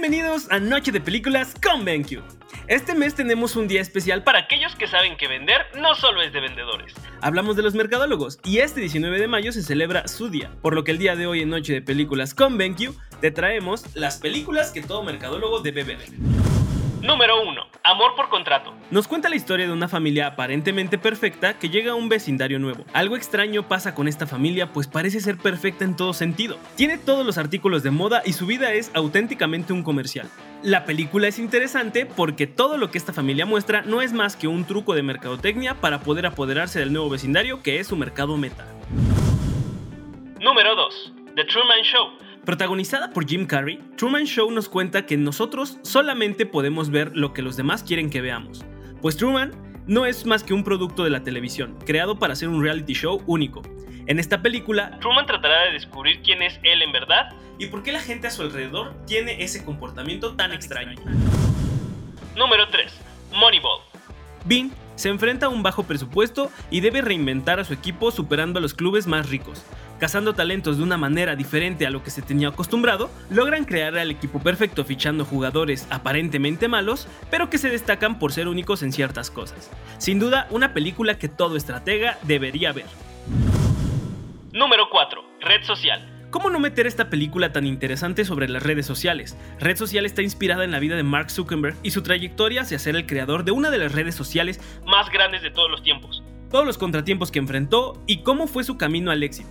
Bienvenidos a Noche de Películas con BenQ. Este mes tenemos un día especial para aquellos que saben que vender no solo es de vendedores. Hablamos de los mercadólogos y este 19 de mayo se celebra su día, por lo que el día de hoy en Noche de Películas con BenQ te traemos las películas que todo mercadólogo debe ver. Número 1. Amor por contrato. Nos cuenta la historia de una familia aparentemente perfecta que llega a un vecindario nuevo. Algo extraño pasa con esta familia pues parece ser perfecta en todo sentido. Tiene todos los artículos de moda y su vida es auténticamente un comercial. La película es interesante porque todo lo que esta familia muestra no es más que un truco de mercadotecnia para poder apoderarse del nuevo vecindario que es su mercado meta. Número 2. The Truman Show. Protagonizada por Jim Carrey, Truman Show nos cuenta que nosotros solamente podemos ver lo que los demás quieren que veamos, pues Truman no es más que un producto de la televisión, creado para hacer un reality show único. En esta película, Truman tratará de descubrir quién es él en verdad y por qué la gente a su alrededor tiene ese comportamiento tan extraño. Número 3. Moneyball. Bean se enfrenta a un bajo presupuesto y debe reinventar a su equipo superando a los clubes más ricos. Cazando talentos de una manera diferente a lo que se tenía acostumbrado, logran crear al equipo perfecto fichando jugadores aparentemente malos, pero que se destacan por ser únicos en ciertas cosas. Sin duda, una película que todo estratega debería ver. Número 4. Red social. ¿Cómo no meter esta película tan interesante sobre las redes sociales? Red Social está inspirada en la vida de Mark Zuckerberg y su trayectoria hacia ser el creador de una de las redes sociales más grandes de todos los tiempos. Todos los contratiempos que enfrentó y cómo fue su camino al éxito.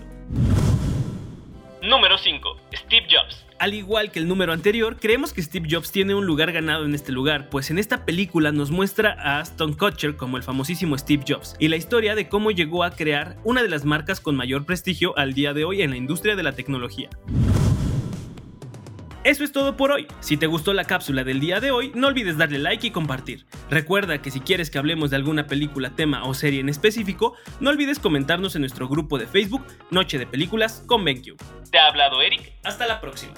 Número 5. Steve Jobs. Al igual que el número anterior, creemos que Steve Jobs tiene un lugar ganado en este lugar, pues en esta película nos muestra a Aston Kutcher como el famosísimo Steve Jobs y la historia de cómo llegó a crear una de las marcas con mayor prestigio al día de hoy en la industria de la tecnología. Eso es todo por hoy. Si te gustó la cápsula del día de hoy, no olvides darle like y compartir. Recuerda que si quieres que hablemos de alguna película, tema o serie en específico, no olvides comentarnos en nuestro grupo de Facebook Noche de Películas con BenQ. Te ha hablado Eric, hasta la próxima.